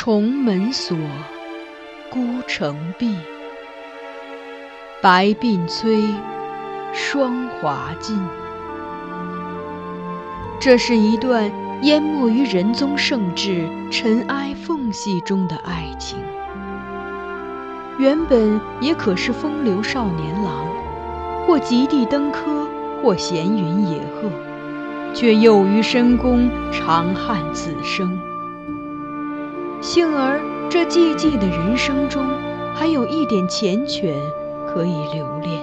重门锁，孤城闭。白鬓催，霜华尽。这是一段淹没于仁宗圣治尘埃缝隙中的爱情。原本也可是风流少年郎，或极地登科，或闲云野鹤，却又于深宫长叹此生。幸而这寂寂的人生中，还有一点缱绻可以留恋。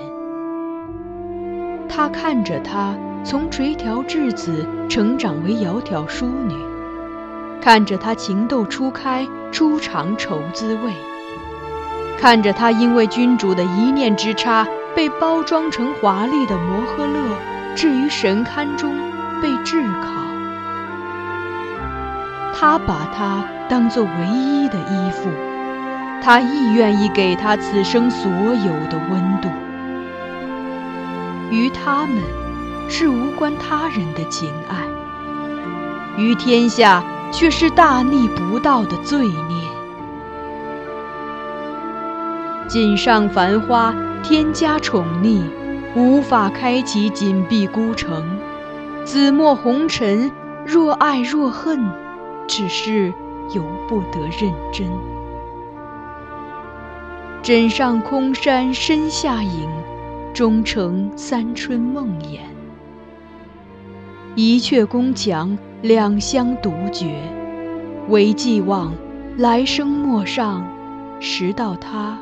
他看着她从垂髫稚子成长为窈窕淑女，看着她情窦初开，初尝愁滋味，看着她因为君主的一念之差，被包装成华丽的摩诃勒，置于神龛中被炙烤。他把她。当做唯一的依附，他亦愿意给他此生所有的温度。于他们，是无关他人的情爱；于天下，却是大逆不道的罪孽。锦上繁花，天加宠溺，无法开启紧闭孤城。紫陌红尘，若爱若恨，只是。由不得认真。枕上空山深下影，终成三春梦魇。一阙宫墙两相独绝，唯寄望来生陌上拾到他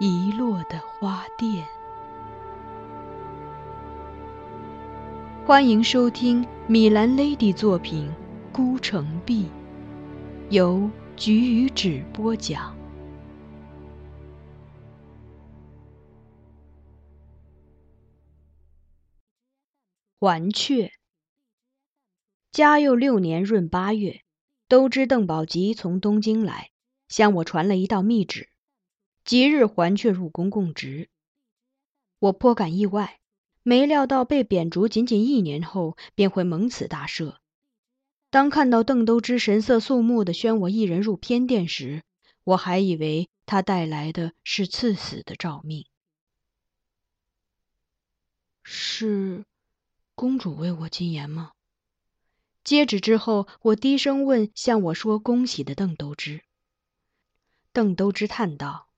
遗落的花钿。欢迎收听米兰 Lady 作品《孤城闭》。由菊与纸播讲。还阙。嘉佑六年闰八月，都知邓宝吉从东京来，向我传了一道密旨，即日还阙入宫供职。我颇感意外，没料到被贬逐仅仅一年后，便会蒙此大赦。当看到邓都之神色肃穆地宣我一人入偏殿时，我还以为他带来的是赐死的诏命。是公主为我进言吗？接旨之后，我低声问向我说恭喜的邓都之。邓都之叹道：“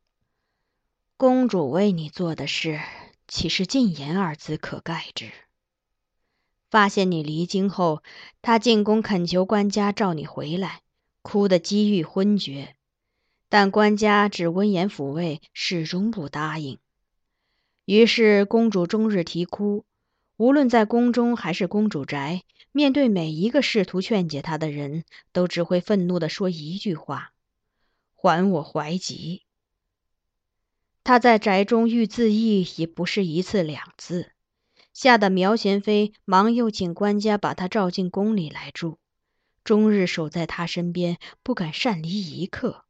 公主为你做的事，岂是进言二字可盖之？”发现你离京后，他进宫恳求官家召你回来，哭得几欲昏厥，但官家只温言抚慰，始终不答应。于是公主终日啼哭，无论在宫中还是公主宅，面对每一个试图劝解她的人，都只会愤怒地说一句话：“还我怀吉。”她在宅中欲自缢，已不是一次两次。吓得苗贤妃忙又请官家把她召进宫里来住，终日守在她身边，不敢擅离一刻。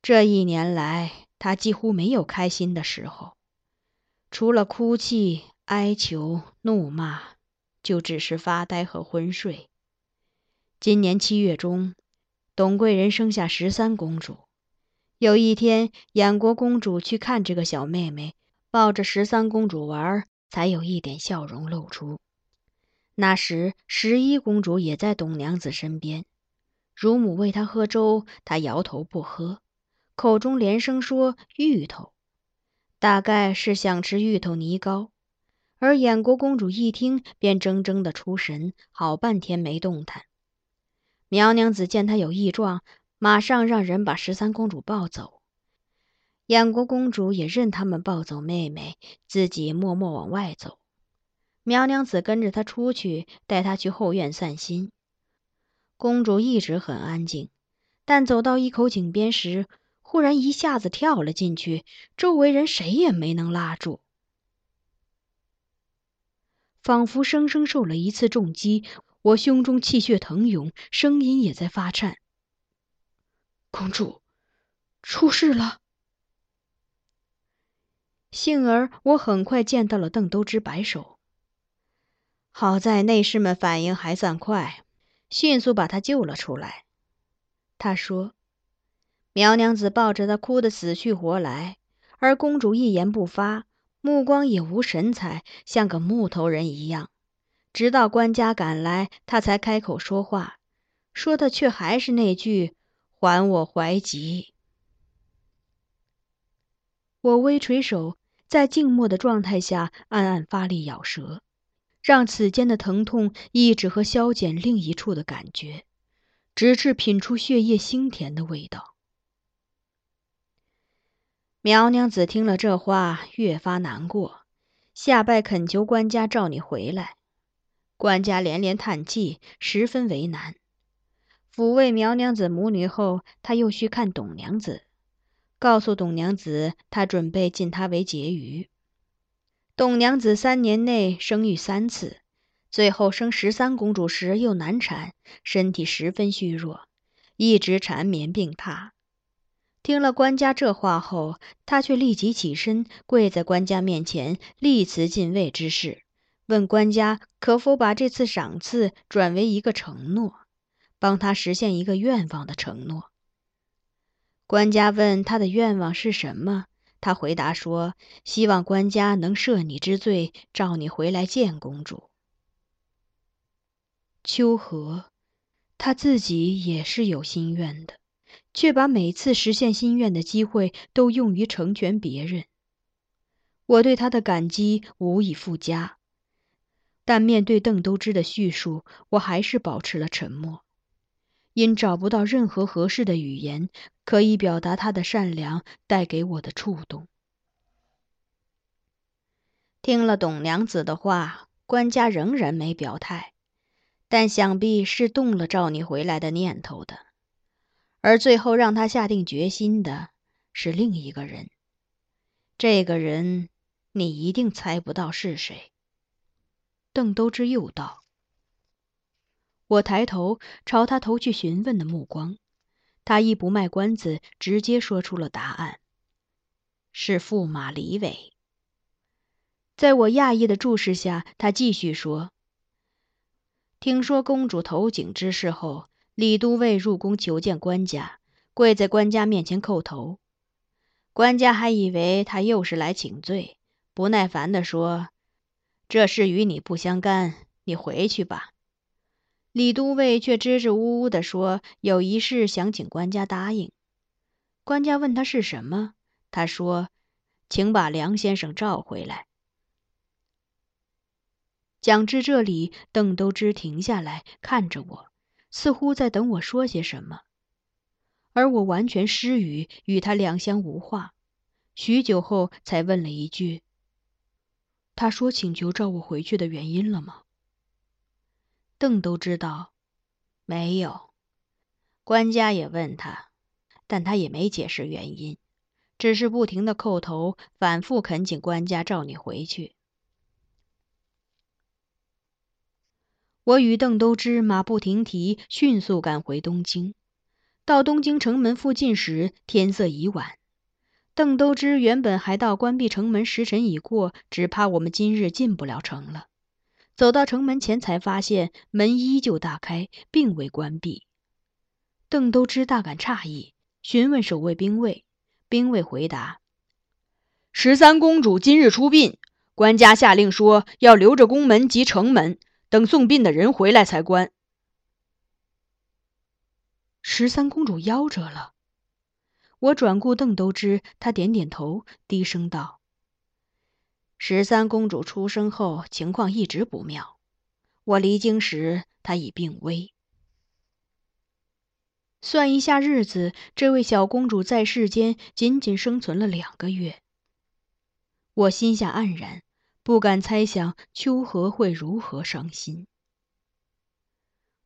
这一年来，她几乎没有开心的时候，除了哭泣、哀求、怒骂，就只是发呆和昏睡。今年七月中，董贵人生下十三公主。有一天，衍国公主去看这个小妹妹，抱着十三公主玩。才有一点笑容露出。那时，十一公主也在董娘子身边。乳母喂她喝粥，她摇头不喝，口中连声说“芋头”，大概是想吃芋头泥糕。而衍国公主一听，便怔怔的出神，好半天没动弹。苗娘子见她有异状，马上让人把十三公主抱走。燕国公主也任他们抱走妹妹，自己默默往外走。苗娘子跟着她出去，带她去后院散心。公主一直很安静，但走到一口井边时，忽然一下子跳了进去，周围人谁也没能拉住，仿佛生生受了一次重击。我胸中气血腾涌，声音也在发颤：“公主，出事了！”幸而我很快见到了邓都之摆手，好在内侍们反应还算快，迅速把他救了出来。他说：“苗娘子抱着他哭得死去活来，而公主一言不发，目光也无神采，像个木头人一样。直到官家赶来，他才开口说话，说的却还是那句‘还我怀吉’。”我微垂手，在静默的状态下暗暗发力咬舌，让此间的疼痛抑制和消减另一处的感觉。直至品出血液腥甜的味道。苗娘子听了这话，越发难过，下拜恳求官家召你回来。官家连连叹气，十分为难。抚慰苗娘子母女后，他又去看董娘子，告诉董娘子，他准备晋她为婕妤。董娘子三年内生育三次。最后生十三公主时又难产，身体十分虚弱，一直缠绵病榻。听了官家这话后，她却立即起身，跪在官家面前，立辞进位之事，问官家可否把这次赏赐转为一个承诺，帮她实现一个愿望的承诺。官家问他的愿望是什么，他回答说：“希望官家能赦你之罪，召你回来见公主。”秋荷，他自己也是有心愿的，却把每次实现心愿的机会都用于成全别人。我对他的感激无以复加，但面对邓都之的叙述，我还是保持了沉默，因找不到任何合适的语言可以表达他的善良带给我的触动。听了董娘子的话，官家仍然没表态。但想必是动了召你回来的念头的，而最后让他下定决心的是另一个人。这个人，你一定猜不到是谁。邓都之又道：“我抬头朝他投去询问的目光，他亦不卖关子，直接说出了答案：是驸马李伟。”在我讶异的注视下，他继续说。听说公主投井之事后，李都尉入宫求见官家，跪在官家面前叩头。官家还以为他又是来请罪，不耐烦地说：“这事与你不相干，你回去吧。”李都尉却支支吾吾地说：“有一事想请官家答应。”官家问他是什么，他说：“请把梁先生召回来。”讲至这里，邓都之停下来看着我，似乎在等我说些什么，而我完全失语，与他两相无话。许久后，才问了一句：“他说请求召我回去的原因了吗？”邓都知道，没有。官家也问他，但他也没解释原因，只是不停的叩头，反复恳请官家召你回去。我与邓都知马不停蹄，迅速赶回东京。到东京城门附近时，天色已晚。邓都知原本还到关闭城门时辰已过，只怕我们今日进不了城了。走到城门前，才发现门依旧大开，并未关闭。邓都之大感诧异，询问守卫兵卫。兵卫回答：“十三公主今日出殡，官家下令说要留着宫门及城门。”等送殡的人回来才关。十三公主夭折了。我转顾邓都之，他点点头，低声道：“十三公主出生后情况一直不妙，我离京时她已病危。算一下日子，这位小公主在世间仅仅生存了两个月。我心下黯然。”不敢猜想秋荷会如何伤心。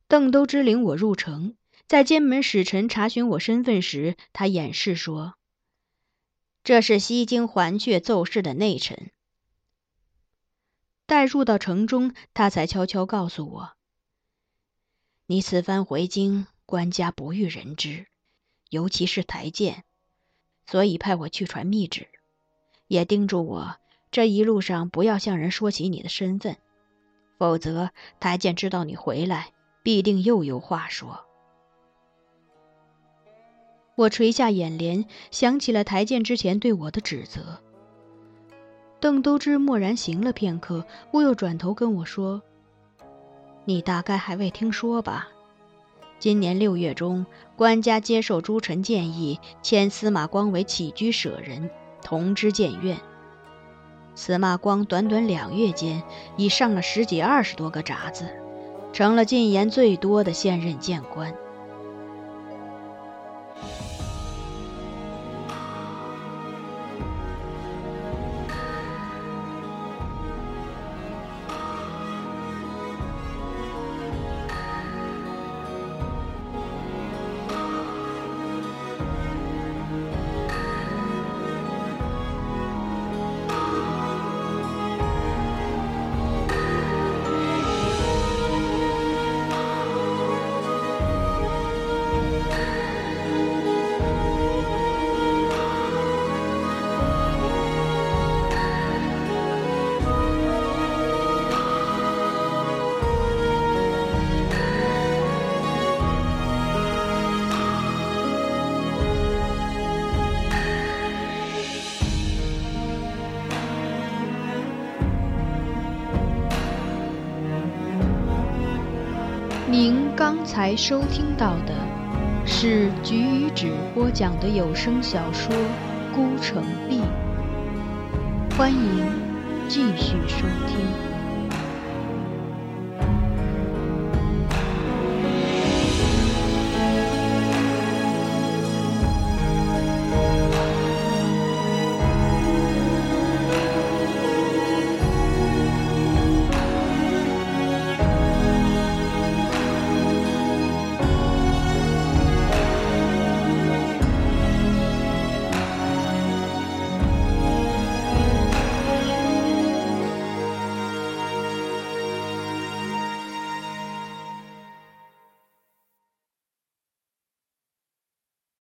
邓都之领我入城，在监门使臣查询我身份时，他掩饰说：“这是西京环阙奏事的内臣。”待入到城中，他才悄悄告诉我：“你此番回京，官家不欲人知，尤其是台谏，所以派我去传密旨，也叮嘱我。”这一路上不要向人说起你的身份，否则台监知道你回来，必定又有话说。我垂下眼帘，想起了台谏之前对我的指责。邓都之默然行了片刻，忽又转头跟我说：“你大概还未听说吧？今年六月中，官家接受朱臣建议，迁司马光为起居舍人，同知谏院。司马光短短两月间，已上了十几二十多个札子，成了进言最多的现任谏官。”才收听到的是菊与纸播讲的有声小说《孤城闭》，欢迎继续收听。